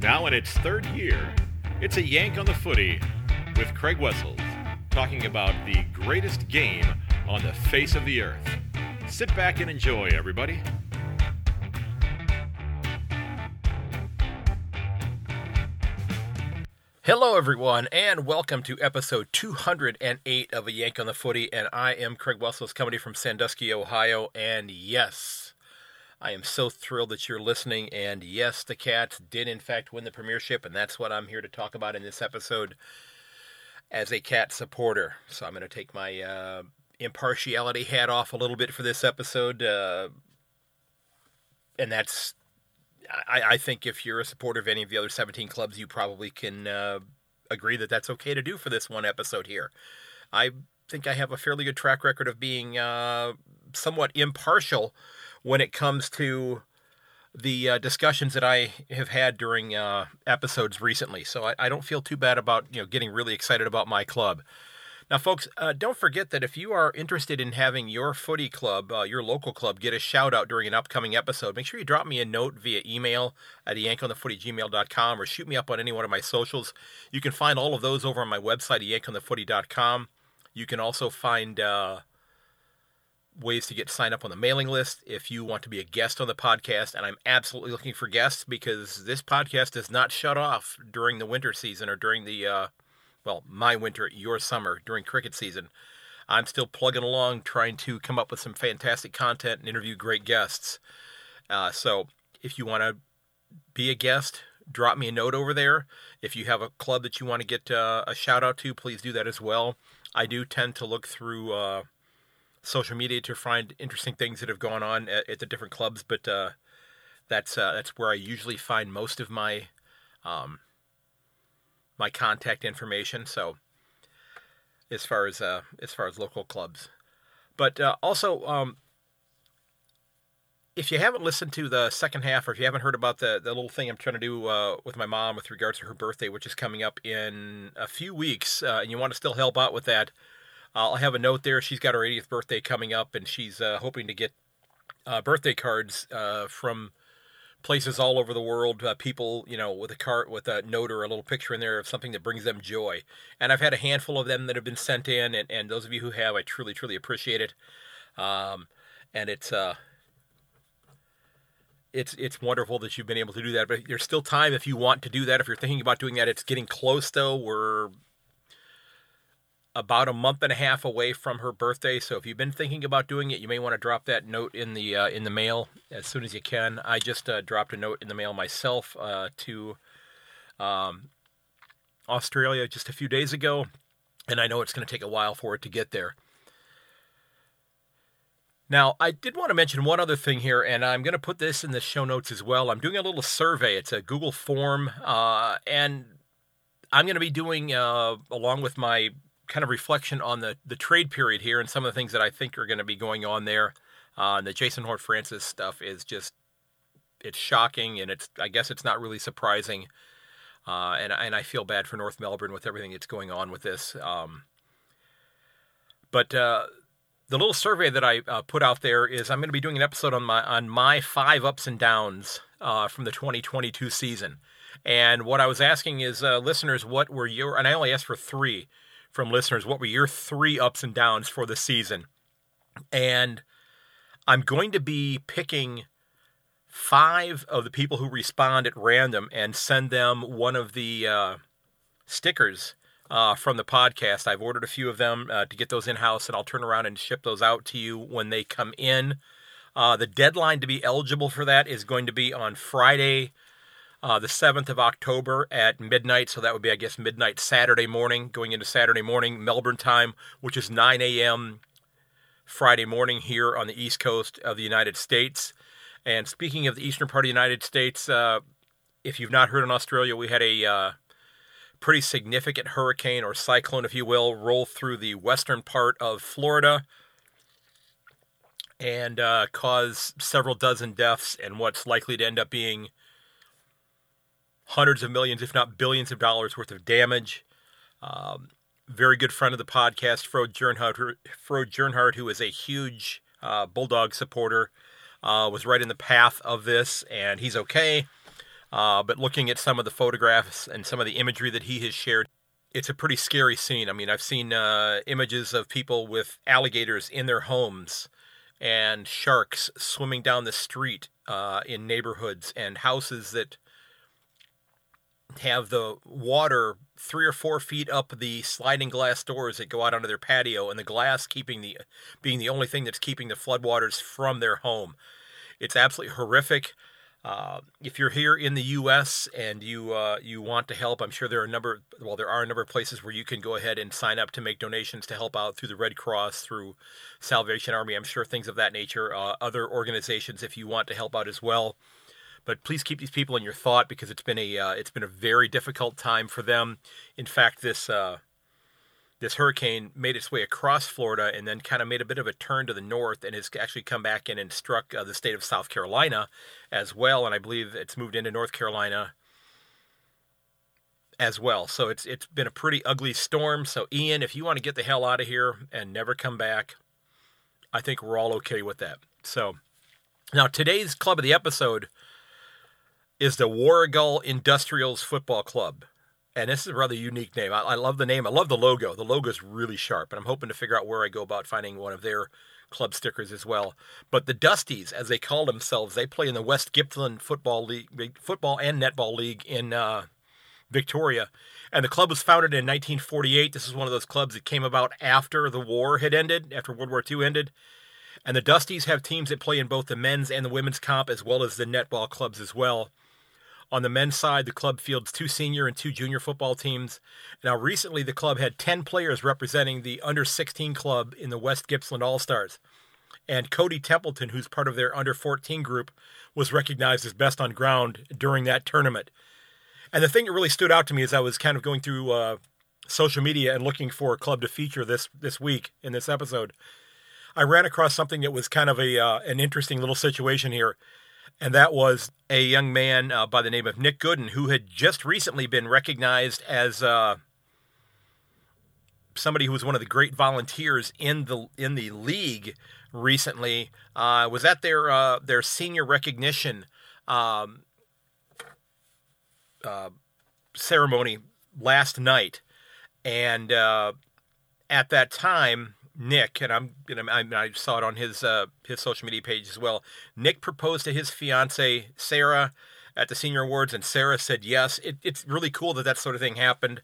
Now in its third year, it's a yank on the footy with Craig Wessels talking about the greatest game on the face of the earth. Sit back and enjoy, everybody. Hello, everyone, and welcome to episode 208 of A Yank on the Footy. And I am Craig Wessels, coming from Sandusky, Ohio. And yes, I am so thrilled that you're listening. And yes, the Cats did, in fact, win the premiership, and that's what I'm here to talk about in this episode as a Cat supporter. So I'm going to take my uh, impartiality hat off a little bit for this episode. Uh, and that's I, I, think if you're a supporter of any of the other 17 clubs, you probably can uh, agree that that's okay to do for this one episode here. I think I have a fairly good track record of being uh, somewhat impartial when it comes to the uh, discussions that I have had during uh, episodes recently. So I, I, don't feel too bad about you know getting really excited about my club. Now, folks, uh, don't forget that if you are interested in having your footy club, uh, your local club, get a shout out during an upcoming episode, make sure you drop me a note via email at yankonthefooty.gmail.com or shoot me up on any one of my socials. You can find all of those over on my website, yankonthefooty.com. You can also find uh, ways to get signed up on the mailing list if you want to be a guest on the podcast. And I'm absolutely looking for guests because this podcast does not shut off during the winter season or during the uh, well, my winter, your summer during cricket season. I'm still plugging along, trying to come up with some fantastic content and interview great guests. Uh, so if you want to be a guest, drop me a note over there. If you have a club that you want to get uh, a shout out to, please do that as well. I do tend to look through uh, social media to find interesting things that have gone on at, at the different clubs, but uh, that's uh, that's where I usually find most of my um, my contact information. So as far as uh, as far as local clubs, but uh, also um, if you haven't listened to the second half, or if you haven't heard about the the little thing I'm trying to do uh, with my mom with regards to her birthday, which is coming up in a few weeks, uh, and you want to still help out with that, I'll have a note there. She's got her 80th birthday coming up, and she's uh, hoping to get uh, birthday cards from places all over the world, uh, people, you know, with a cart with a note or a little picture in there of something that brings them joy. And I've had a handful of them that have been sent in, and, and those of you who have, I truly, truly appreciate it. Um, and it's uh, it's it's wonderful that you've been able to do that. But there's still time if you want to do that. If you're thinking about doing that, it's getting close though. We're about a month and a half away from her birthday. So if you've been thinking about doing it, you may want to drop that note in the uh, in the mail as soon as you can. I just uh, dropped a note in the mail myself uh, to um, Australia just a few days ago, and I know it's going to take a while for it to get there. Now, I did want to mention one other thing here, and I'm going to put this in the show notes as well. I'm doing a little survey. It's a Google form, uh, and I'm going to be doing, uh, along with my kind of reflection on the, the trade period here and some of the things that I think are going to be going on there. Uh, the Jason Horne-Francis stuff is just it's shocking and it's I guess it's not really surprising. Uh, and and I feel bad for North Melbourne with everything that's going on with this. Um, but uh, the little survey that I uh, put out there is I'm going to be doing an episode on my on my five ups and downs uh, from the 2022 season. And what I was asking is uh, listeners, what were your and I only asked for three from listeners what were your three ups and downs for the season. And I'm going to be picking five of the people who respond at random and send them one of the uh, stickers uh, from the podcast. I've ordered a few of them uh, to get those in house, and I'll turn around and ship those out to you when they come in. Uh, the deadline to be eligible for that is going to be on Friday, uh, the 7th of October at midnight. So that would be, I guess, midnight Saturday morning, going into Saturday morning, Melbourne time, which is 9 a.m. Friday morning here on the east coast of the United States. And speaking of the eastern part of the United States, uh, if you've not heard in Australia, we had a uh, pretty significant hurricane or cyclone, if you will, roll through the western part of Florida and uh, cause several dozen deaths and what's likely to end up being hundreds of millions, if not billions of dollars worth of damage. Um, very good friend of the podcast, Frode Jernhardt, Jernhardt who is a huge uh, Bulldog supporter, uh, was right in the path of this, and he's okay. Uh, but looking at some of the photographs and some of the imagery that he has shared, it's a pretty scary scene. I mean, I've seen uh, images of people with alligators in their homes and sharks swimming down the street uh, in neighborhoods and houses that have the water three or four feet up the sliding glass doors that go out onto their patio, and the glass keeping the being the only thing that's keeping the floodwaters from their home. It's absolutely horrific. Uh, if you're here in the U.S. and you uh, you want to help, I'm sure there are a number. Well, there are a number of places where you can go ahead and sign up to make donations to help out through the Red Cross, through Salvation Army. I'm sure things of that nature. Uh, other organizations, if you want to help out as well. But please keep these people in your thought because it's been a uh, it's been a very difficult time for them. In fact, this uh, this hurricane made its way across Florida and then kind of made a bit of a turn to the north and has actually come back in and struck uh, the state of South Carolina as well. And I believe it's moved into North Carolina as well. So it's it's been a pretty ugly storm. So Ian, if you want to get the hell out of here and never come back, I think we're all okay with that. So now today's club of the episode is the Warragul Industrials Football Club and this is a rather unique name. I, I, love the name. I love the logo. The logo is really sharp, and I'm hoping to figure out where I go about finding one of their club stickers as well. But the Dusties, as they call themselves, they play in the West Gippsland Football League, football and netball league in uh, Victoria. And the club was founded in 1948. This is one of those clubs that came about after the war had ended, after World War II ended. And the Dusties have teams that play in both the men's and the women's comp, as well as the netball clubs as well. On the men's side, the club fields two senior and two junior football teams. Now, recently, the club had 10 players representing the under 16 club in the West Gippsland All Stars. And Cody Templeton, who's part of their under 14 group, was recognized as best on ground during that tournament. And the thing that really stood out to me as I was kind of going through uh, social media and looking for a club to feature this this week in this episode, I ran across something that was kind of a uh, an interesting little situation here and that was a young man uh, by the name of Nick Gooden, who had just recently been recognized as uh, somebody who was one of the great volunteers in the in the league recently. Uh, was at their uh, their senior recognition um, uh, ceremony last night, and uh, at that time Nick, and I'm, you know, I, saw it on his uh, his social media page as well. Nick proposed to his fiance Sarah at the senior awards, and Sarah said yes. It, it's really cool that that sort of thing happened.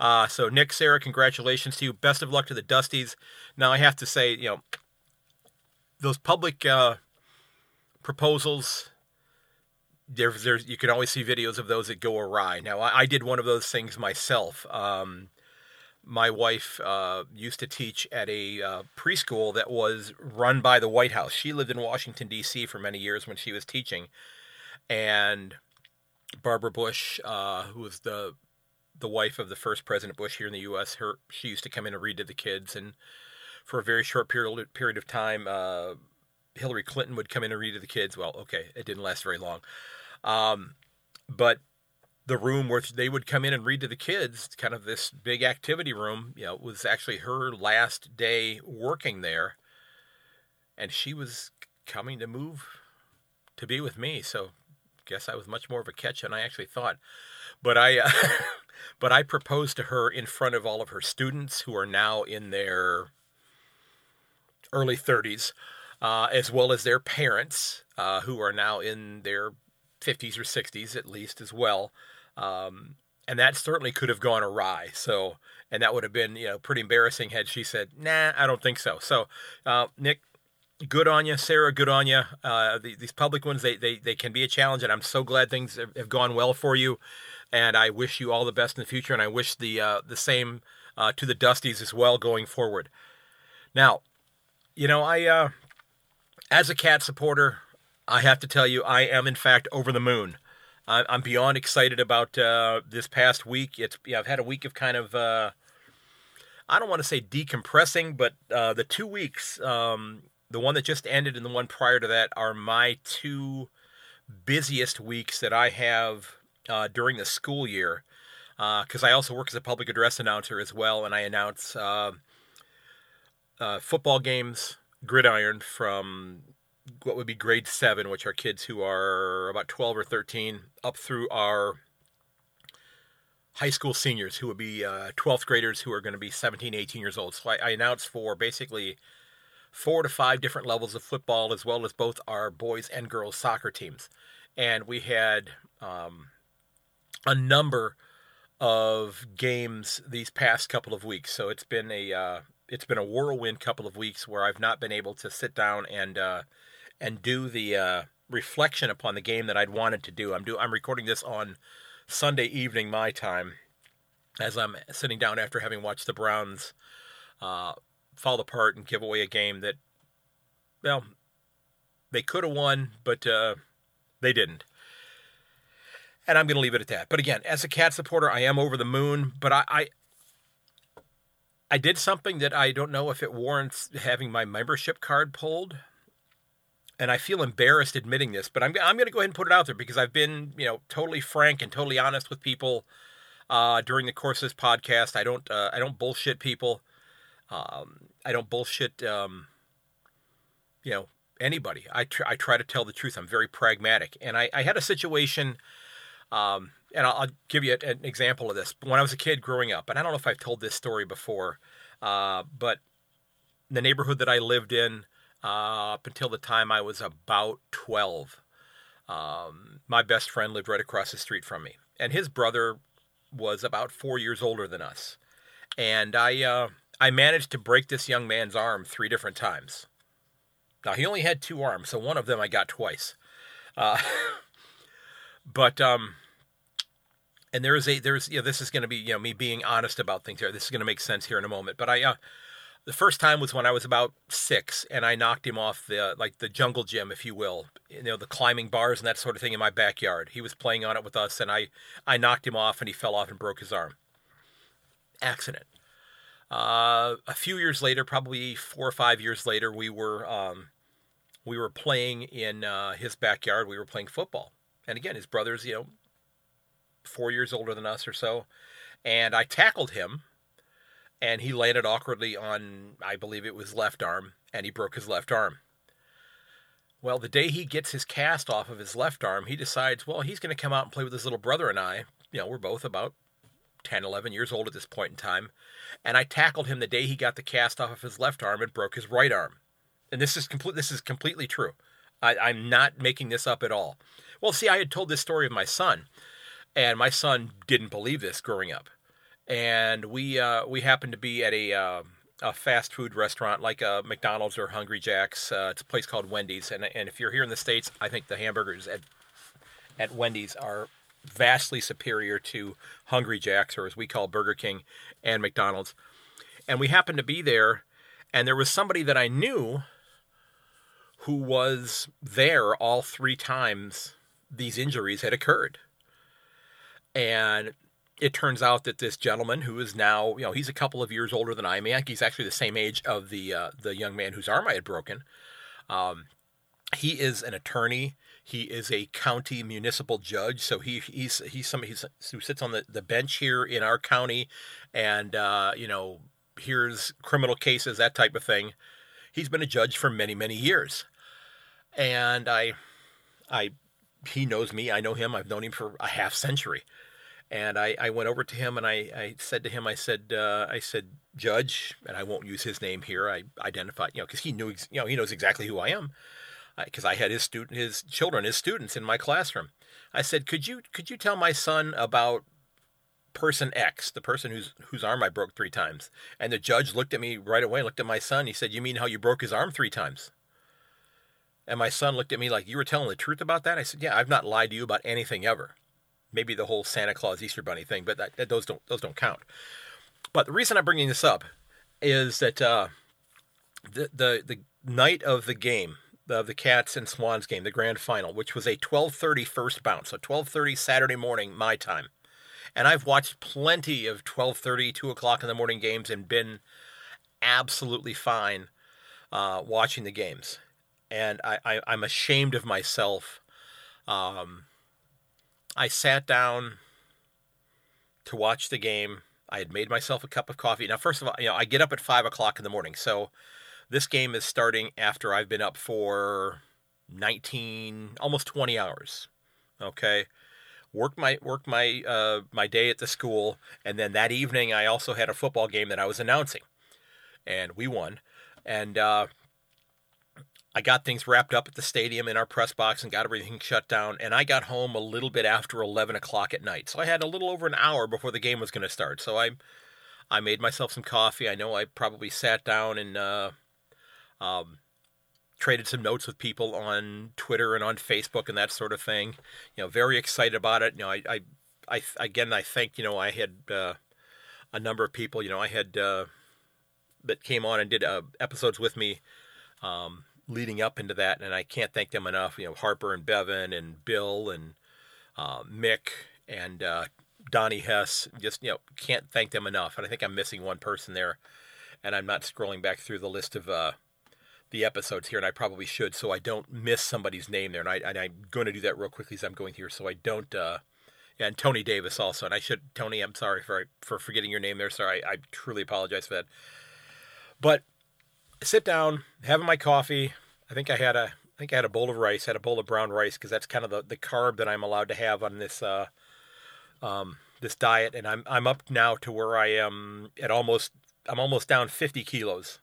Uh, so Nick, Sarah, congratulations to you. Best of luck to the Dusties. Now I have to say, you know, those public uh, proposals. There's, there's, you can always see videos of those that go awry. Now I, I did one of those things myself. Um, my wife uh, used to teach at a uh, preschool that was run by the White House. She lived in Washington, D.C. for many years when she was teaching. And Barbara Bush, uh, who was the the wife of the first President Bush here in the U.S., her she used to come in and read to the kids. And for a very short period period of time, uh, Hillary Clinton would come in and read to the kids. Well, okay, it didn't last very long. Um, but the room where they would come in and read to the kids, kind of this big activity room, you know, was actually her last day working there. And she was coming to move to be with me. So guess I was much more of a catch than I actually thought. But I uh, but I proposed to her in front of all of her students who are now in their early 30s, uh, as well as their parents uh, who are now in their 50s or 60s at least as well. Um, and that certainly could have gone awry. So, and that would have been, you know, pretty embarrassing had she said, "Nah, I don't think so." So, uh, Nick, good on you, Sarah, good on you. Uh, the, these public ones, they, they they can be a challenge, and I'm so glad things have, gone well for you. And I wish you all the best in the future, and I wish the uh, the same uh, to the Dusties as well going forward. Now, you know, I uh, as a cat supporter, I have to tell you, I am in fact over the moon. I'm beyond excited about uh, this past week. It's yeah, I've had a week of kind of uh, I don't want to say decompressing, but uh, the two weeks, um, the one that just ended and the one prior to that, are my two busiest weeks that I have uh, during the school year. Because uh, I also work as a public address announcer as well, and I announce uh, football games, gridiron from what would be grade seven, which are kids who are about 12 or 13, up through our high school seniors who would be uh, 12th graders who are going to be 17, 18 years old. So I, I announced for basically four to five different levels of football, as well as both our boys and girls soccer teams. And we had um, a number of games these past couple of weeks. So it's been a uh, it's been a whirlwind couple of weeks where I've not been able to sit down and uh, and do the uh, reflection upon the game that I'd wanted to do. I'm do I'm recording this on Sunday evening my time as I'm sitting down after having watched the Browns uh, fall apart and give away a game that well they could have won, but uh, they didn't. And I'm going to leave it at that. But again, as a cat supporter, I am over the moon. But I, I I did something that I don't know if it warrants having my membership card pulled. And I feel embarrassed admitting this, but I'm, I'm going to go ahead and put it out there because I've been, you know, totally frank and totally honest with people uh, during the course of this podcast. I don't, uh, I don't bullshit people. Um, I don't bullshit, um, you know, anybody. I, tr- I try to tell the truth. I'm very pragmatic. And I, I had a situation, um, and I'll, give you an example of this. When I was a kid growing up, and I don't know if I've told this story before, uh, but the neighborhood that I lived in uh, up until the time I was about 12, um, my best friend lived right across the street from me. And his brother was about four years older than us. And I, uh, I managed to break this young man's arm three different times. Now, he only had two arms, so one of them I got twice. Uh, but um, and there is a there's you know this is going to be you know me being honest about things here. This is going to make sense here in a moment. But I uh, the first time was when I was about six, and I knocked him off the like the jungle gym, if you will, you know the climbing bars and that sort of thing in my backyard. He was playing on it with us, and I I knocked him off, and he fell off and broke his arm. Accident. Uh, a few years later, probably four or five years later, we were um, we were playing in uh, his backyard. We were playing football, and again, his brother's you know four years older than us or so, and I tackled him, and he landed awkwardly on I believe it was left arm, and he broke his left arm. Well, the day he gets his cast off of his left arm, he decides, well, he's going to come out and play with his little brother and I. You know, we're both about 10, 11 years old at this point in time. And I tackled him the day he got the cast off of his left arm and broke his right arm. And this is complete. This is completely true. I, I'm not making this up at all. Well, see, I had told this story of my son, and my son didn't believe this growing up. And we uh, we happened to be at a uh, a fast food restaurant like a McDonald's or Hungry Jack's. Uh, it's a place called Wendy's, and and if you're here in the states, I think the hamburgers at at Wendy's are vastly superior to Hungry Jack's, or as we call Burger King and McDonald's. And we happened to be there, and there was somebody that I knew who was there all three times these injuries had occurred. And it turns out that this gentleman, who is now, you know, he's a couple of years older than I am. He's actually the same age of the uh, the young man whose arm I had broken. Um, he is an attorney. He is a county municipal judge, so he he's he's somebody who sits on the, the bench here in our county, and uh, you know hears criminal cases, that type of thing. He's been a judge for many many years, and I I he knows me. I know him. I've known him for a half century. And I, I went over to him and I, I said to him, I said, uh, I said, Judge, and I won't use his name here. I identified, you know, because he knew, you know, he knows exactly who I am, because I, I had his student, his children, his students in my classroom. I said, could you, could you tell my son about person X, the person whose whose arm I broke three times? And the judge looked at me right away, looked at my son. He said, "You mean how you broke his arm three times?" And my son looked at me like, "You were telling the truth about that?" I said, "Yeah, I've not lied to you about anything ever." Maybe the whole Santa Claus Easter Bunny thing, but that, that, those don't those don't count. But the reason I'm bringing this up is that uh, the the the night of the game, of the Cats and Swans game, the grand final, which was a 12:30 first bounce, so 12:30 Saturday morning my time, and I've watched plenty of 12:30, 2 o'clock in the morning games and been absolutely fine uh, watching the games, and I, I I'm ashamed of myself. Um, I sat down to watch the game. I had made myself a cup of coffee. Now, first of all, you know, I get up at five o'clock in the morning, so this game is starting after I've been up for 19, almost 20 hours. Okay. Worked my worked my uh, my day at the school, and then that evening I also had a football game that I was announcing, and we won. And uh, I got things wrapped up at the stadium in our press box and got everything shut down. And I got home a little bit after 11 o'clock at night. So I had a little over an hour before the game was going to start. So I, I made myself some coffee. I know I probably sat down and uh, um, traded some notes with people on Twitter and on Facebook and that sort of thing. You know, very excited about it. You know, I, I, I again, I think you know I had uh, a number of people. You know, I had uh, that came on and did uh, episodes with me. Um, leading up into that, and I can't thank them enough. You know, Harper and Bevan and Bill and uh, Mick and uh, Donnie Hess. Just you know, can't thank them enough. And I think I'm missing one person there, and I'm not scrolling back through the list of uh, the episodes here, and I probably should, so I don't miss somebody's name there. And, I, I'm going to do that real quickly as I'm going here, so I don't. Uh, and Tony Davis also, and I should Tony. I'm sorry for for forgetting your name there. Sorry, I, I truly apologize for that. But sit down, having my coffee. I think I had a I think I had a bowl of rice, had a bowl of brown rice because that's kind of the, the carb that I'm allowed to have on this uh, um, this diet, and I'm I'm up now to where I am at almost I'm almost down 50 kilos.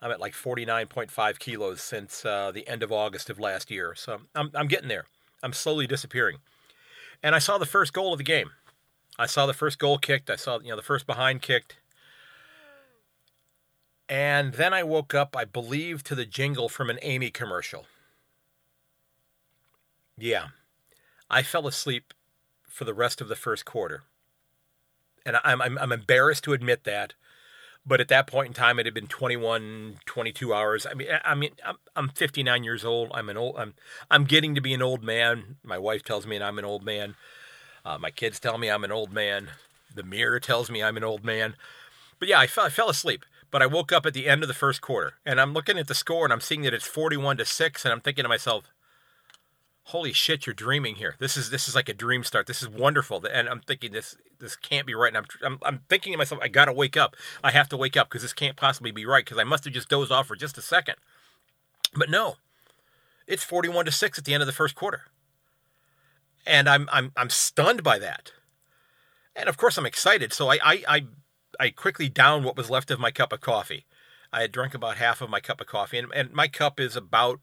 I'm at like 49.5 kilos since uh, the end of August of last year, so I'm I'm getting there. I'm slowly disappearing, and I saw the first goal of the game. I saw the first goal kicked. I saw you know the first behind kicked. And then I woke up, I believe, to the jingle from an AAMI commercial. Yeah, I fell asleep for the rest of the first quarter. And I'm, I'm, I'm embarrassed to admit that. But at that point in time, it had been 21, 22 hours. I mean, I mean, I'm, I'm 59 years old. I'm an old, I'm, I'm getting to be an old man. My wife tells me I'm an old man. Uh, my kids tell me I'm an old man. The mirror tells me I'm an old man. But yeah, I fell, I fell asleep. But I woke up at the end of the first quarter and I'm looking at the score and I'm seeing that it's 41 to 6 and I'm thinking to myself, "Holy shit, you're dreaming here. This is this is like a dream start. This is wonderful." And I'm thinking this this can't be right. And I'm I'm, I'm thinking to myself, "I got to wake up. I have to wake up because this can't possibly be right because I must have just dozed off for just a second. But no. It's 41 to 6 at the end of the first quarter. And I'm I'm I'm stunned by that. And of course I'm excited. So I I, I I quickly downed what was left of my cup of coffee. I had drunk about half of my cup of coffee, and, and my cup is about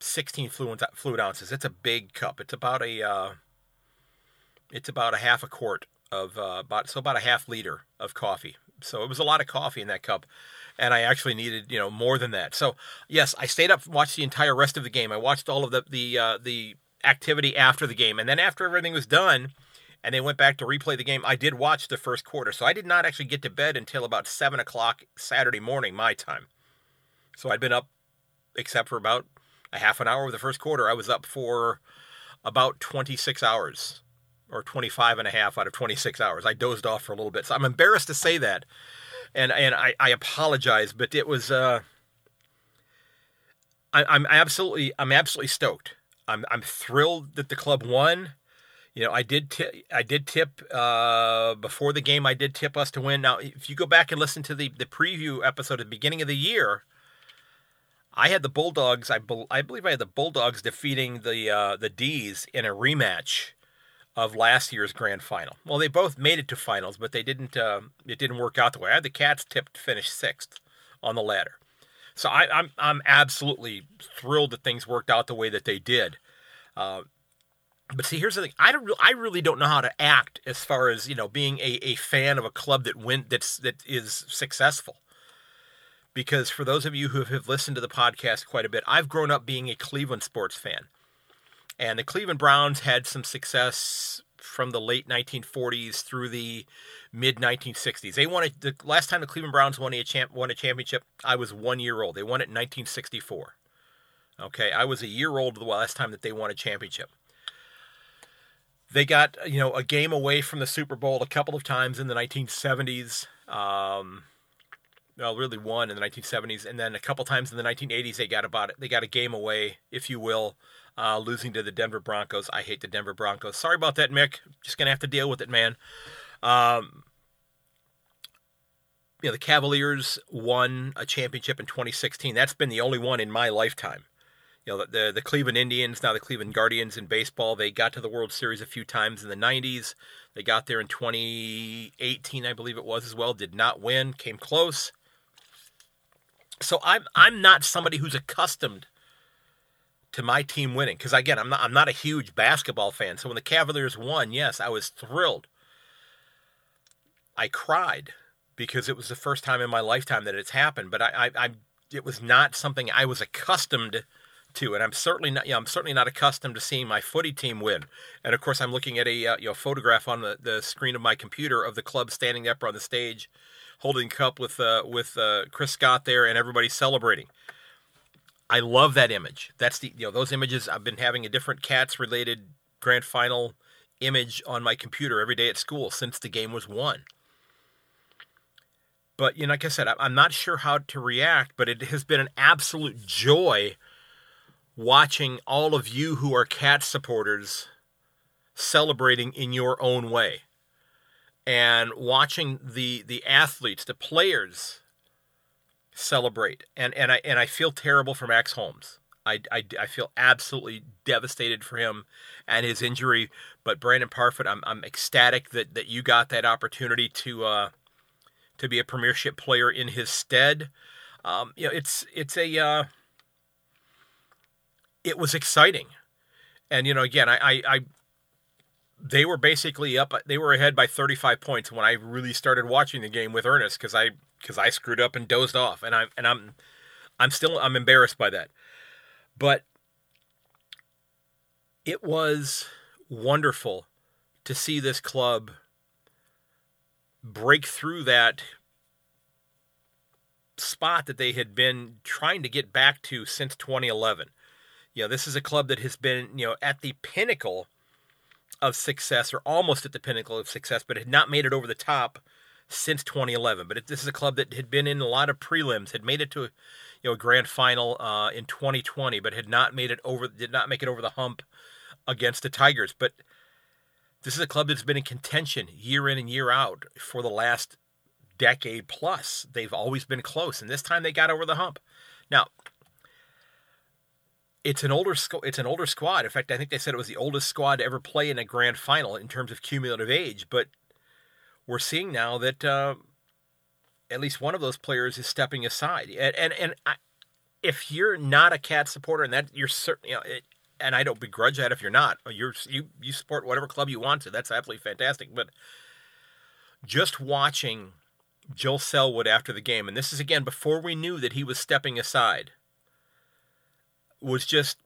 16 fluid, fluid ounces. It's a big cup. It's about a uh, it's about a half a quart of uh, about so about a half liter of coffee. So it was a lot of coffee in that cup, and I actually needed you know more than that. So yes, I stayed up, watched the entire rest of the game. I watched all of the the uh, the activity after the game, and then after everything was done, and they went back to replay the game. I did watch the first quarter, so I did not actually get to bed until about seven o'clock Saturday morning, my time. So I'd been up, except for about a half an hour of the first quarter. I was up for about 26 hours or 25 and a half out of 26 hours. I dozed off for a little bit. So I'm embarrassed to say that. And and I, I apologize, but it was uh I, I'm absolutely I'm absolutely stoked. I'm I'm thrilled that the club won you know, I did tip, I did tip uh, before the game. I did tip us to win. Now, if you go back and listen to the the preview episode at the beginning of the year, I had the Bulldogs. I, be, I believe I had the Bulldogs defeating the uh, the D's in a rematch of last year's grand final. Well, they both made it to finals, but they didn't. Uh, it didn't work out the way I had the Cats tipped to finish sixth on the ladder. So I, am I'm, I'm absolutely thrilled that things worked out the way that they did. Uh, but see, here's the thing: I don't, I really don't know how to act as far as you know being a, a fan of a club that win that's that is successful. Because for those of you who have listened to the podcast quite a bit, I've grown up being a Cleveland sports fan, and the Cleveland Browns had some success from the late 1940s through the mid 1960s. They won the last time the Cleveland Browns won a champ won a championship. I was one year old. They won it in 1964. Okay, I was a year old the last time that they won a championship. They got you know a game away from the Super Bowl a couple of times in the 1970s. Um, well, really one in the 1970s, and then a couple times in the 1980s they got about it. They got a game away, if you will, uh, losing to the Denver Broncos. I hate the Denver Broncos. Sorry about that, Mick. Just gonna have to deal with it, man. Um, you know, the Cavaliers won a championship in 2016. That's been the only one in my lifetime. You know the the Cleveland Indians, now the Cleveland Guardians in baseball. They got to the World Series a few times in the '90s. They got there in 2018, I believe it was as well. Did not win, came close. So I'm I'm not somebody who's accustomed to my team winning because again I'm not I'm not a huge basketball fan. So when the Cavaliers won, yes, I was thrilled. I cried because it was the first time in my lifetime that it's happened. But I, I, I it was not something I was accustomed to, and I'm certainly not. You know, I'm certainly not accustomed to seeing my footy team win. And of course, I'm looking at a uh, you know photograph on the, the screen of my computer of the club standing up on the stage, holding cup with uh, with uh, Chris Scott there, and everybody celebrating. I love that image. That's the you know those images. I've been having a different cats related grand final image on my computer every day at school since the game was won. But you know, like I said, I'm not sure how to react, but it has been an absolute joy watching all of you who are cat supporters celebrating in your own way and watching the the athletes the players celebrate. And and I and I feel terrible for Max Holmes. I, I, I feel absolutely devastated for him and his injury. But Brandon Parfitt I'm, I'm ecstatic that, that you got that opportunity to uh, to be a premiership player in his stead. Um, you know it's it's a uh, it was exciting. And you know, again, I, I, I they were basically up. They were ahead by 35 points when I really started watching the game with earnest because I because I screwed up and dozed off, and I'm and I'm I'm still I'm embarrassed by that, but it was wonderful to see this club break through that spot that they had been trying to get back to since 2011. You know, this is a club that has been, you know, at the pinnacle of success or almost at the pinnacle of success, but had not made it over the top since 2011. But it, this is a club that had been in a lot of prelims, had made it to, you know, a grand final uh, in 2020, but had not made it over, did not make it over the hump against the Tigers. But this is a club that's been in contention year in and year out for the last decade plus. They've always been close, and this time they got over the hump. Now, it's an older it's an older squad. In fact, I think they said it was the oldest squad to ever play in a grand final in terms of cumulative age. But we're seeing now that uh, at least one of those players is stepping aside. And and, and I, if you're not a cat supporter, and that you're certainly, you know, it, and I don't begrudge that if you're not, you're you you support whatever club you want to. That's absolutely fantastic. But just watching Joel Selwood after the game, and this is again before we knew that he was stepping aside was just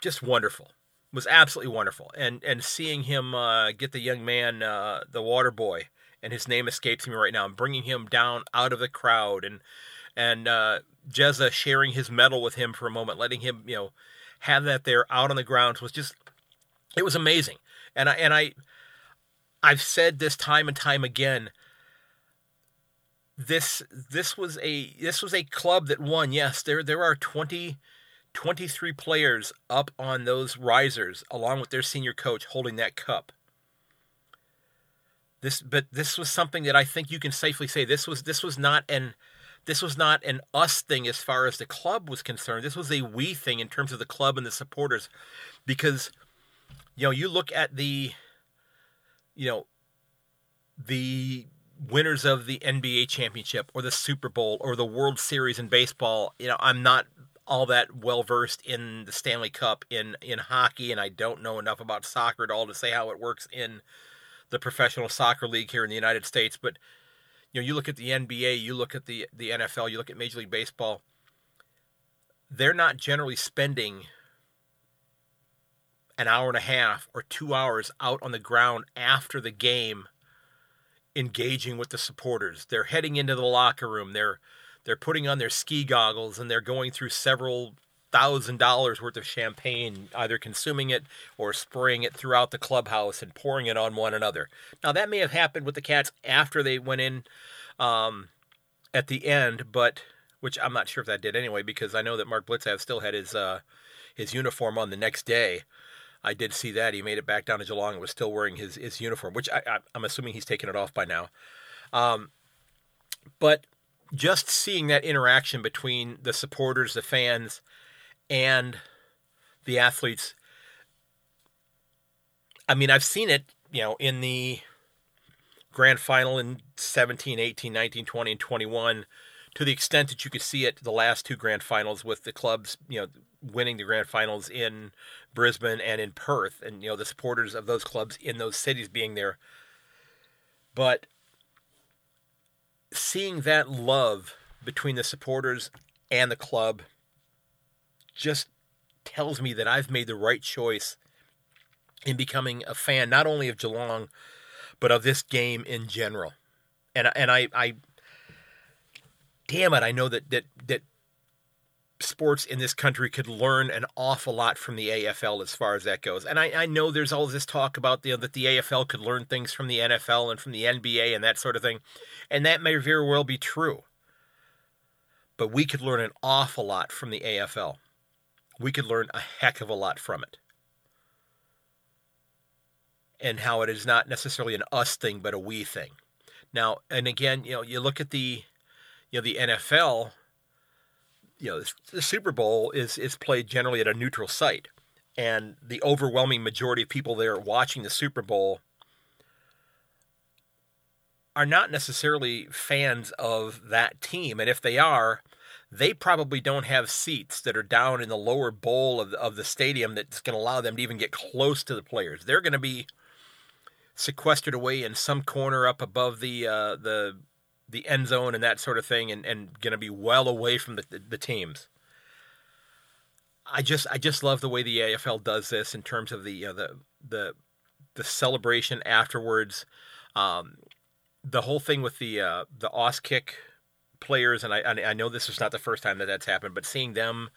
just wonderful. Was absolutely wonderful, and and seeing him uh, get the young man, uh, the water boy, and his name escapes me right now, and bringing him down out of the crowd, and and uh, Jezza sharing his medal with him for a moment, letting him you know have that there out on the grounds was just it was amazing, and I and I I've said this time and time again this this was a this was a club that won. Yes, there there are 20 23 players up on those risers along with their senior coach holding that cup. This but this was something that I think you can safely say this was this was not an this was not an us thing as far as the club was concerned. This was a we thing in terms of the club and the supporters because you know, you look at the you know the winners of the NBA championship or the Super Bowl or the World Series in baseball, you know, I'm not all that well versed in the Stanley Cup in in hockey, and I don't know enough about soccer at all to say how it works in the professional soccer league here in the United States. But you know, you look at the NBA, you look at the the NFL, you look at Major League Baseball. They're not generally spending an hour and a half or two hours out on the ground after the game engaging with the supporters. They're heading into the locker room. They're they're putting on their ski goggles and they're going through several thousand dollars worth of champagne, either consuming it or spraying it throughout the clubhouse and pouring it on one another. Now that may have happened with the cats after they went in um, at the end, but which I'm not sure if that did anyway, because I know that Mark Blicavs still had his uh, his uniform on the next day. I did see that he made it back down to Geelong and was still wearing his his uniform, which I, am assuming he's taken it off by now. Um, but just seeing that interaction between the supporters, the fans, and the athletes. I mean, I've seen it, you know, in the grand final in 17, 18, 19, 20, and 21 to the extent that you could see it the last two grand finals with the clubs, you know, winning the grand finals in Brisbane and in Perth, and you know the supporters of those clubs in those cities being there. But seeing that love between the supporters and the club just tells me that I've made the right choice in becoming a fan not only of Geelong but of this game in general. And and I I damn it, I know that that that sports in this country could learn an awful lot from the AFL as far as that goes. And I, I know there's all this talk about you know, that the AFL could learn things from the NFL and from the NBA and that sort of thing. And that may very well be true. But we could learn an awful lot from the AFL. We could learn a heck of a lot from it. And how it is not necessarily an us thing, but a we thing. Now, and again, you know, you look at the, you know, the NFL you know the Super Bowl is is played generally at a neutral site, and the overwhelming majority of people there watching the Super Bowl are not necessarily fans of that team, and if they are, they probably don't have seats that are down in the lower bowl of of the stadium that's going to allow them to even get close to the players. They're going to be sequestered away in some corner up above the uh, the the end zone and that sort of thing, and, and going to be well away from the, the, the teams. I just I just love the way the AFL does this in terms of the you know, the the the celebration afterwards, um, the whole thing with the uh, the Auskick players, and I I know this is not the first time that that's happened, but seeing them,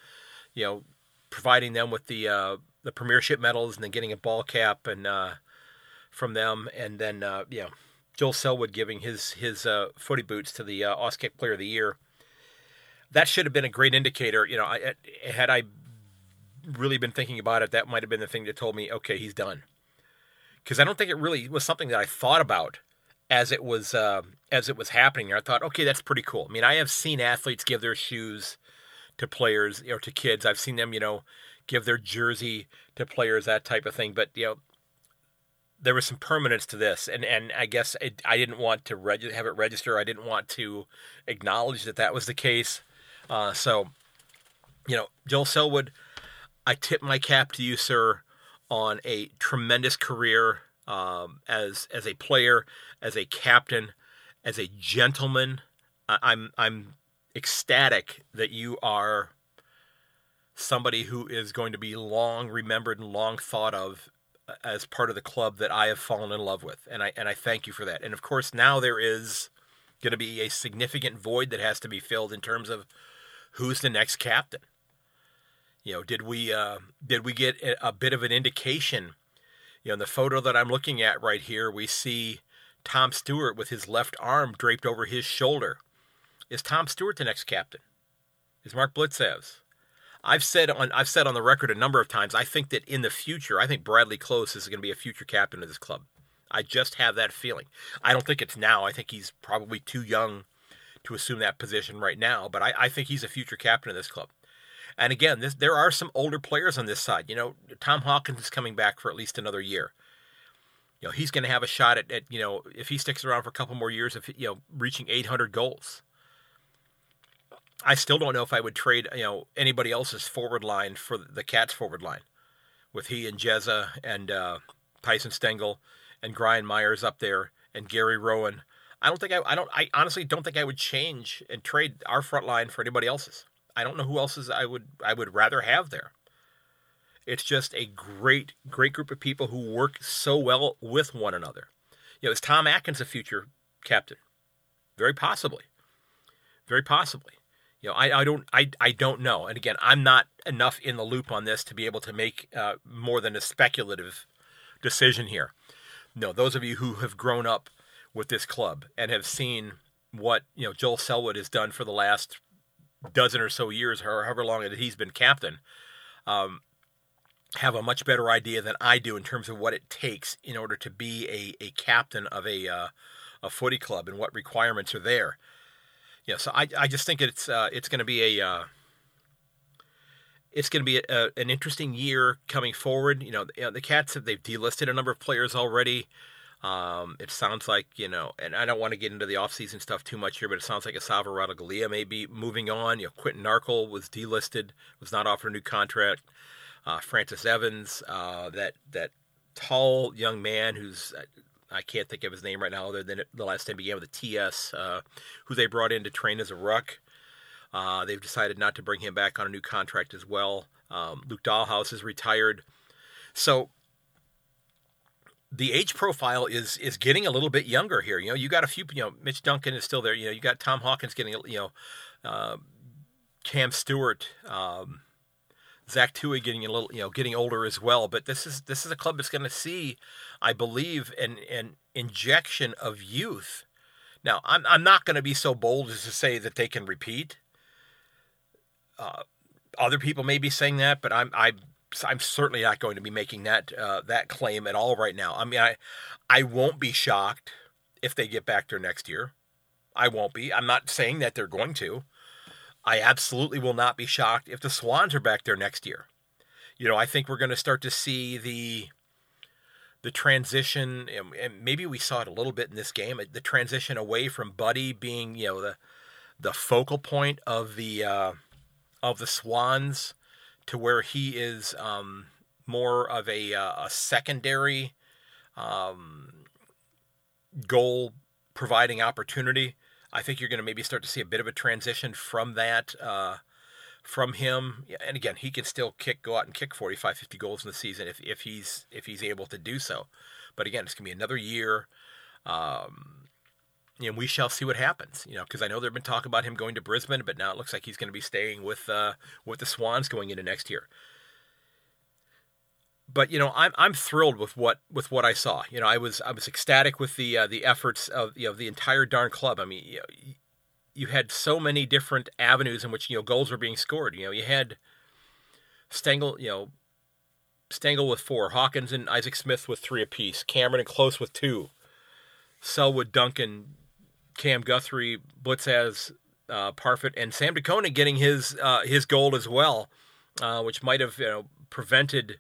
you know, providing them with the uh, the premiership medals and then getting a ball cap and uh, from them, and then uh, you know Joel Selwood giving his his uh, footy boots to the uh, Auskick Player of the Year. That should have been a great indicator. You know, I, had I really been thinking about it, that might have been the thing that told me, okay, he's done. Because I don't think it really was something that I thought about as it was uh, as it was happening. I thought, okay, that's pretty cool. I mean, I have seen athletes give their shoes to players or to kids. I've seen them, you know, give their jersey to players, that type of thing. But you know, there was some permanence to this, and and I guess it, I didn't want to reg- have it register. I didn't want to acknowledge that that was the case. Uh, so, you know, Joel Selwood, I tip my cap to you, sir, on a tremendous career um, as as a player, as a captain, as a gentleman. I, I'm I'm ecstatic that you are somebody who is going to be long remembered and long thought of as part of the club that I have fallen in love with, and I and I thank you for that. And of course, now there is going to be a significant void that has to be filled in terms of who's the next captain. You know, did we uh, did we get a, bit of an indication? You know, in the photo that I'm looking at right here, we see Tom Stewart with his left arm draped over his shoulder. Is Tom Stewart the next captain? Is Mark Blicavs? I've said on I've said on the record a number of times. I think that in the future, I think Bradley Close is going to be a future captain of this club. I just have that feeling. I don't think it's now. I think he's probably too young to assume that position right now. But I, I think he's a future captain of this club. And again, this, there are some older players on this side. You know, Tom Hawkins is coming back for at least another year. You know, he's going to have a shot at, at you know if he sticks around for a couple more years of you know reaching 800 goals. I still don't know if I would trade, you know, anybody else's forward line for the Cats forward line, with he and Jezza and uh, Tyson Stengel and Gryan Miers up there and Gary Rohan. I don't think I, I don't, I honestly don't think I would change and trade our front line for anybody else's. I don't know who else's I would, I would rather have there. It's just a great, great group of people who work so well with one another. You know, is Tom Atkins a future captain? Very possibly. Very possibly. You know, I, I don't I, I don't know. And again, I'm not enough in the loop on this to be able to make uh, more than a speculative decision here. No, those of you who have grown up with this club and have seen what you know Joel Selwood has done for the last dozen or so years, or however long that he's been captain, um, have a much better idea than I do in terms of what it takes in order to be a, a captain of a uh, a footy club and what requirements are there yeah, so I, I just think it's uh, it's going to be a uh, it's going to be a, a, an interesting year coming forward. You know, the, the Cats have they've delisted a number of players already. Um, it sounds like you know, and I don't want to get into the offseason stuff too much here, but it sounds like Esava Ratugolea may be moving on. You know, Quinton Narkle was delisted, was not offered a new contract. Uh, Francis Evans, uh, that that tall young man who's I can't think of his name right now, other than the last name began with a TS, uh, who they brought in to train as a ruck. Uh, they've decided not to bring him back on a new contract as well. Um, Luke Dahlhaus is retired, so the age profile is is getting a little bit younger here. You know, you got a few. You know, Mitch Duncan is still there. You know, you got Tom Hawkins getting. You know, uh, Cam Stewart. Um, Zach Tuohy getting a little, you know, getting older as well. But this is this is a club that's going to see, I believe, an an injection of youth. Now, I'm I'm not going to be so bold as to say that they can repeat. Uh, other people may be saying that, but I'm I I'm certainly not going to be making that uh, that claim at all right now. I mean, I I won't be shocked if they get back there next year. I won't be. I'm not saying that they're going to. I absolutely will not be shocked if the Swans are back there next year. You know, I think we're going to start to see the the transition, and maybe we saw it a little bit in this game. The transition away from Buddy being, you know, the the focal point of the uh, of the Swans to where he is um, more of a, uh, a secondary um, goal providing opportunity. I think you're going to maybe start to see a bit of a transition from that, uh, from him. And again, he can still kick, go out and kick 45, 50 goals in the season if, if he's if he's able to do so. But again, it's going to be another year. Um, and we shall see what happens. You know, because I know there've been talk about him going to Brisbane, but now it looks like he's going to be staying with uh, with the Swans going into next year but you know I'm I'm thrilled with what with what I saw. You know I was I was ecstatic with the uh, the efforts of you know the entire darn club. I mean you, know, you had so many different avenues in which you know goals were being scored. You know you had Stengle you know Stengle with four, Hawkins and Isaac Smith with three apiece, Cameron and Close with two, Selwood, Duncan, Cam Guthrie, Blicavs, uh, Parfitt, and Sam De Koning getting his uh, his goal as well, uh, which might have you know prevented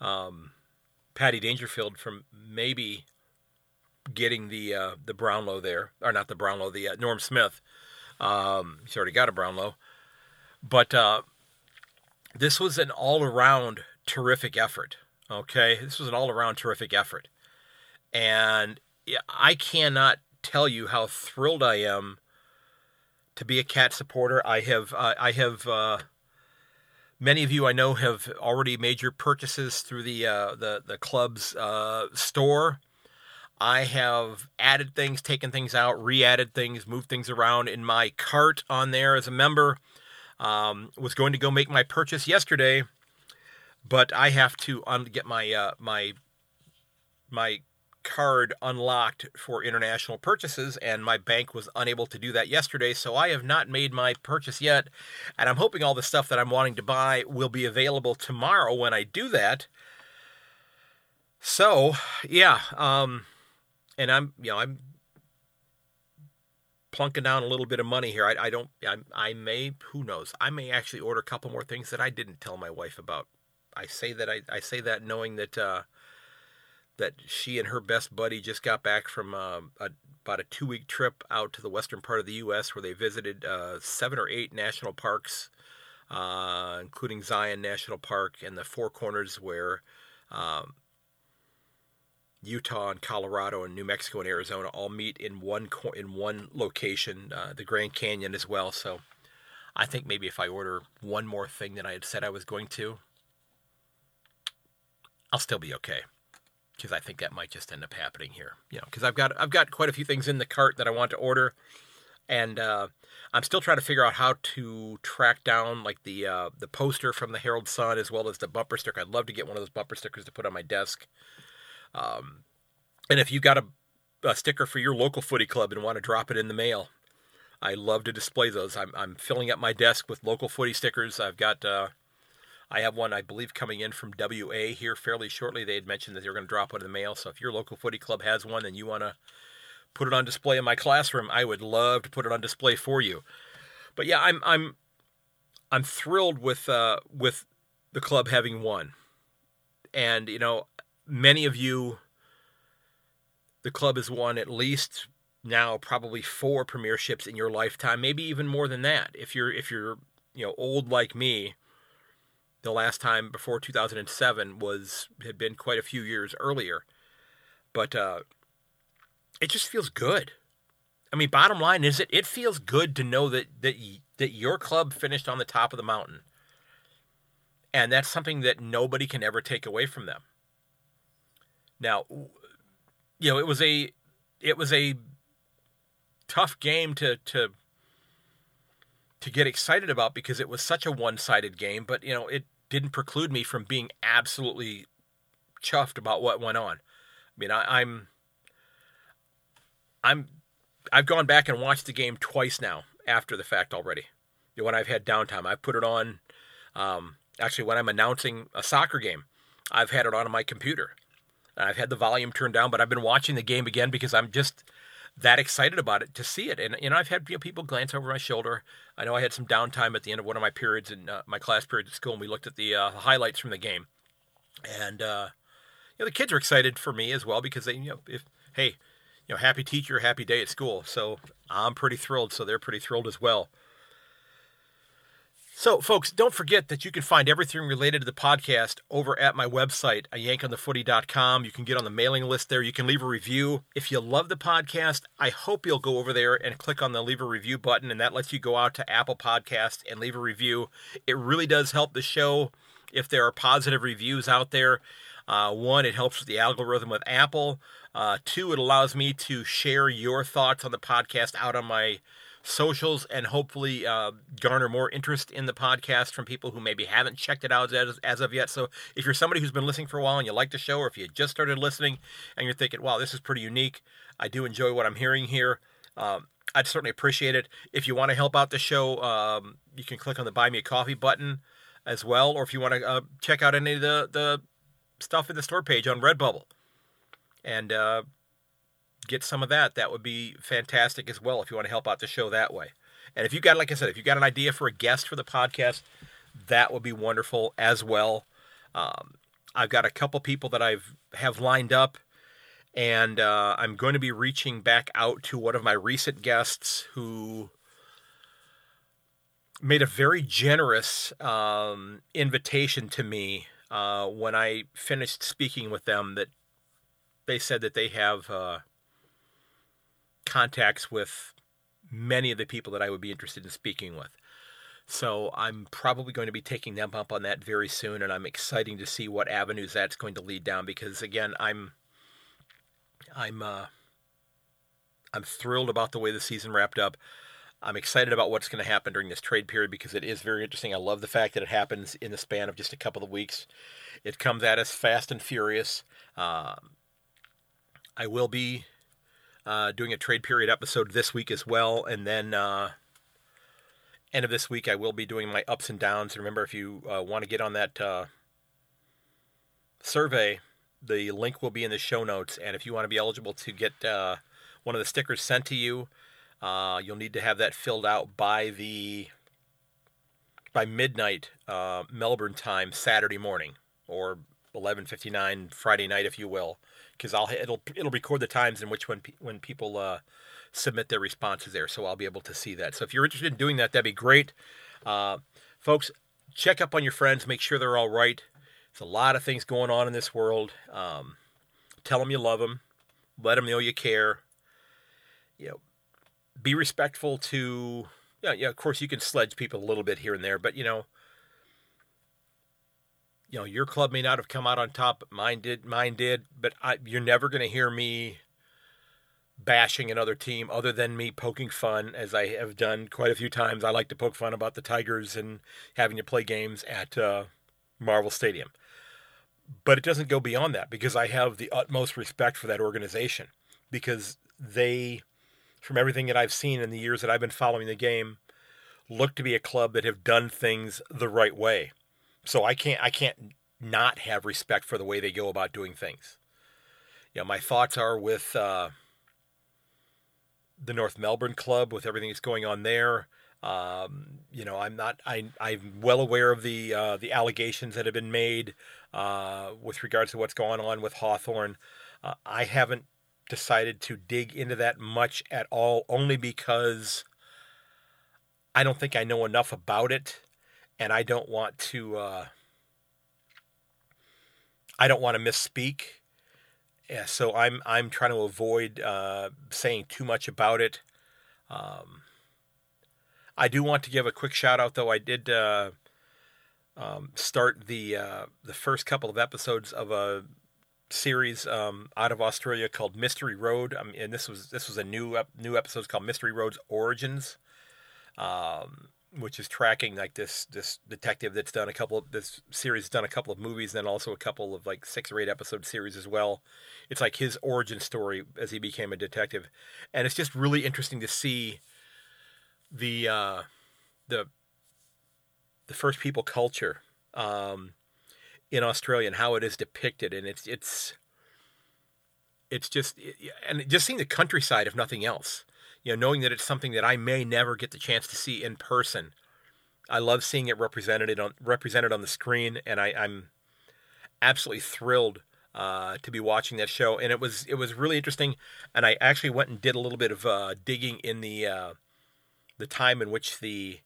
um, Patty Dangerfield from maybe getting the uh, the Brownlow there, or not the Brownlow, the uh, Norm Smith. Um, he's already got a Brownlow, but uh, this was an all around terrific effort. Okay, this was an all around terrific effort, and I cannot tell you how thrilled I am to be a cat supporter. I have I have uh, Many of you I know have already made your purchases through the uh, the the club's uh, store. I have added things, taken things out, re-added things, moved things around in my cart on there as a member. Um, was going to go make my purchase yesterday, but I have to un- get my uh, my my card unlocked for international purchases, and my bank was unable to do that yesterday. So I have not made my purchase yet, and I'm hoping all the stuff that I'm wanting to buy will be available tomorrow when I do that. So yeah, um, and I'm you know I'm plunking down a little bit of money here. I, I don't I, I may who knows I may actually order a couple more things that I didn't tell my wife about. I say that I, I say that knowing that. Uh, that she and her best buddy just got back from uh, a, about a two week trip out to the western part of the U.S. where they visited uh, seven or eight national parks, uh, including Zion National Park and the Four Corners, where um, Utah and Colorado and New Mexico and Arizona all meet in one co- in one location, uh, the Grand Canyon as well. So, I think maybe if I order one more thing than I had said I was going to, I'll still be okay because I think that might just end up happening here. You know, because I've got I've got quite a few things in the cart that I want to order, and uh, I'm still trying to figure out how to track down like the uh, the poster from the Herald Sun as well as the bumper sticker. I'd love to get one of those bumper stickers to put on my desk. Um, and if you got a, a sticker for your local footy club and want to drop it in the mail, I love to display those. I'm I'm filling up my desk with local footy stickers. I've got uh, I have one, I believe, coming in from WA here fairly shortly. They had mentioned that they were going to drop one in the mail. So if your local footy club has one and you want to put it on display in my classroom, I would love to put it on display for you. But yeah, I'm I'm I'm thrilled with uh, with the club having won, and you know, many of you, the club has won at least now probably four premierships in your lifetime, maybe even more than that. If you're if you're you know old like me, the last time before 2007 was had been quite a few years earlier, but uh, it just feels good. I mean, bottom line is it it feels good to know that that that your club finished on the top of the mountain. And that's something that nobody can ever take away from them. Now, you know, it was a it was a tough game to to to get excited about because it was such a one-sided game, but you know, it didn't preclude me from being absolutely chuffed about what went on. I mean, I, I'm I'm I've gone back and watched the game twice now after the fact already. You know, when I've had downtime, I've put it on. Um, actually, when I'm announcing a soccer game, I've had it on my computer. I've had the volume turned down, but I've been watching the game again because I'm just that excited about it to see it. And you know, I've had you know, people glance over my shoulder. I know I had some downtime at the end of one of my periods in uh, my class period at school, and we looked at the uh, highlights from the game. And uh, you know, the kids are excited for me as well because they, you know, if hey, you know, happy teacher, happy day at school. So I'm pretty thrilled. So they're pretty thrilled as well. So, folks, don't forget that you can find everything related to the podcast over at my website, yankonthefooty.com. You can get on the mailing list there. You can leave a review. If you love the podcast, I hope you'll go over there and click on the leave a review button, and that lets you go out to Apple Podcast and leave a review. It really does help the show if there are positive reviews out there. Uh, one, it helps with the algorithm with Apple. Uh, two, it allows me to share your thoughts on the podcast out on my socials and hopefully uh, garner more interest in the podcast from people who maybe haven't checked it out as, as of yet. So if you're somebody who's been listening for a while and you like the show, or if you just started listening and you're thinking, wow, this is pretty unique, I do enjoy what I'm hearing here. Um, I'd certainly appreciate it. If you want to help out the show, um, you can click on the Buy Me a Coffee button as well, or if you want to uh, check out any of the, the stuff in the store page on Redbubble. And uh, get some of that, that would be fantastic as well if you want to help out the show that way. And if you got, like I said, if you got an idea for a guest for the podcast, that would be wonderful as well. Um, I've got a couple people that I've have lined up, and uh, I'm going to be reaching back out to one of my recent guests who made a very generous um, invitation to me uh, when I finished speaking with them. That they said that they have uh, contacts with many of the people that I would be interested in speaking with. So I'm probably going to be taking them up on that very soon, and I'm excited to see what avenues that's going to lead down. Because again, I'm I'm uh, I'm thrilled about the way the season wrapped up. I'm excited about what's going to happen during this trade period because it is very interesting. I love the fact that it happens in the span of just a couple of weeks. It comes at us fast and furious. Um, I will be uh, doing a trade period episode this week as well, and then uh, end of this week I will be doing my ups and downs. And remember, if you uh, want to get on that uh, survey, the link will be in the show notes, and if you want to be eligible to get uh, one of the stickers sent to you, uh, you'll need to have that filled out by the by midnight Melbourne time Saturday morning or 11:59 Friday night, if you will because I'll it'll it'll record the times in which when when people uh, submit their responses there, so I'll be able to see that. So if you're interested in doing that, that'd be great, uh, folks. Check up on your friends, make sure they're all right. There's a lot of things going on in this world. Um, tell them you love them, let them know you care. You know, be respectful to. Yeah, yeah. Of course, you can sledge people a little bit here and there, but you know you know your club may not have come out on top mine did mine did but I, you're never going to hear me bashing another team other than me poking fun as i have done quite a few times. I like to poke fun about the tigers and having to play games at uh, marvel stadium. But it doesn't go beyond that because i have the utmost respect for that organization because they from everything that i've seen in the years that i've been following the game look to be a club that have done things the right way so I can't I can't not have respect for the way they go about doing things. Know, my thoughts are with uh, the North Melbourne club with everything that's going on there. Um, you know, I'm not. I, I'm well aware of the uh, the allegations that have been made uh, with regards to what's going on with Hawthorn. Uh, I haven't decided to dig into that much at all, only because I don't think I know enough about it, and I don't want to. Uh, I don't want to misspeak. Yeah, so I'm I'm trying to avoid uh, saying too much about it. Um, I do want to give a quick shout out, though. I did uh, um, start the uh, the first couple of episodes of a series um, out of Australia called Mystery Road, and this was this was a new new episode called Mystery Road's Origins, um, which is tracking like this this detective that's done a couple of this series done a couple of movies, and then also a couple of like six or eight episode series as well. It's like his origin story as he became a detective, and it's just really interesting to see the uh, the the First People culture um, in Australia and how it is depicted, and it's it's it's just and just seeing the countryside, if nothing else, you know, knowing that it's something that I may never get the chance to see in person. I love seeing it represented on represented on the screen, and I, I'm absolutely thrilled uh, to be watching that show. And it was it was really interesting, and I actually went and did a little bit of uh, digging in the uh, the time in which the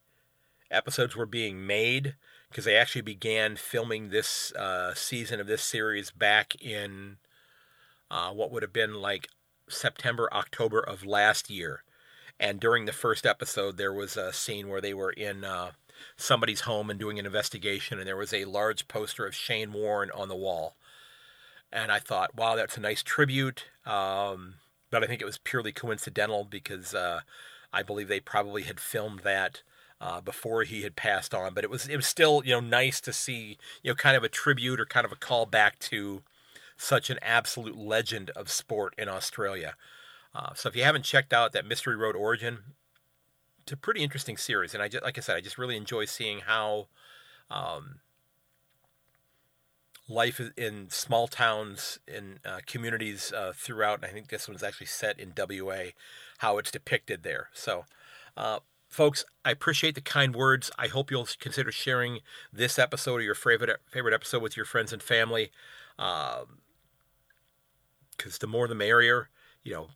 episodes were being made because they actually began filming this uh, season of this series back in uh, what would have been like September, October of last year. And during the first episode, there was a scene where they were in uh, somebody's home and doing an investigation, and there was a large poster of Shane Warne on the wall. And I thought, wow, that's a nice tribute. Um, but I think it was purely coincidental because uh, I believe they probably had filmed that uh, before he had passed on. But it was it was still you know nice to see you know kind of a tribute or kind of a call back to such an absolute legend of sport in Australia. Uh, so if you haven't checked out that Mystery Road Origin, it's a pretty interesting series, and I just like I said, I just really enjoy seeing how um, life in small towns in uh, communities uh, throughout. And I think this one's actually set in WA, how it's depicted there. So, uh, folks, I appreciate the kind words. I hope you'll consider sharing this episode or your favorite favorite episode with your friends and family, because um, the more the merrier. You know,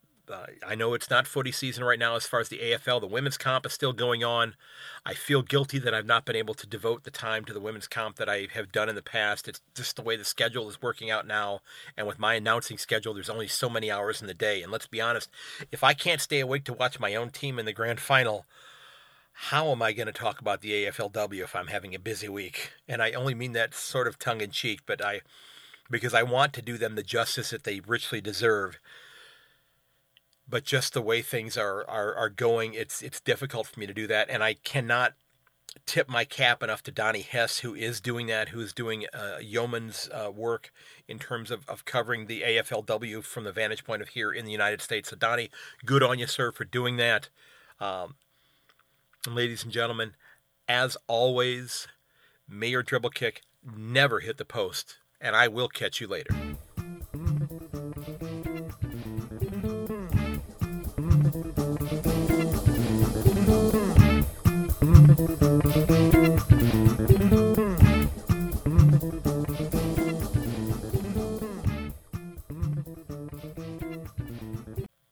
I know it's not footy season right now as far as the AFL. The women's comp is still going on. I feel guilty that I've not been able to devote the time to the women's comp that I have done in the past. It's just the way the schedule is working out now. And with my announcing schedule, there's only so many hours in the day. And let's be honest, if I can't stay awake to watch my own team in the grand final, how am I going to talk about the AFLW if I'm having a busy week? And I only mean that sort of tongue in cheek, but I because I want to do them the justice that they richly deserve but just the way things are, are are going, it's it's difficult for me to do that, and I cannot tip my cap enough to Donnie Hess, who is doing that, who is doing uh, yeoman's uh, work in terms of, of covering the AFLW from the vantage point of here in the United States. So, Donnie, good on you, sir, for doing that. Um, ladies and gentlemen, as always, may your dribble kick never hit the post, and I will catch you later.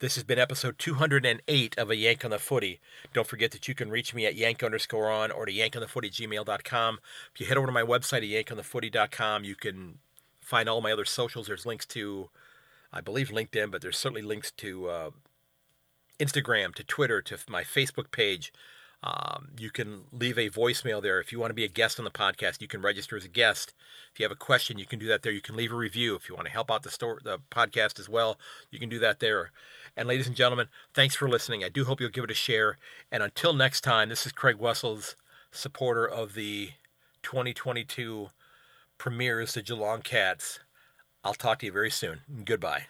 This has been episode 208 of A Yank on the Footy. Don't forget that you can reach me at yank underscore on or to yankonthefooty gmail.com. If you head over to my website at yankonthefooty.com, you can find all my other socials. There's links to, I believe, LinkedIn, but there's certainly links to uh, Instagram, to Twitter, to my Facebook page. Um, you can leave a voicemail there. If you want to be a guest on the podcast, you can register as a guest. If you have a question, you can do that there. You can leave a review. If you want to help out the store, the podcast as well, you can do that there. And ladies and gentlemen, thanks for listening. I do hope you'll give it a share. And until next time, this is Craig Wessels, supporter of the 2022 premieres, the Geelong Cats. I'll talk to you very soon. Goodbye.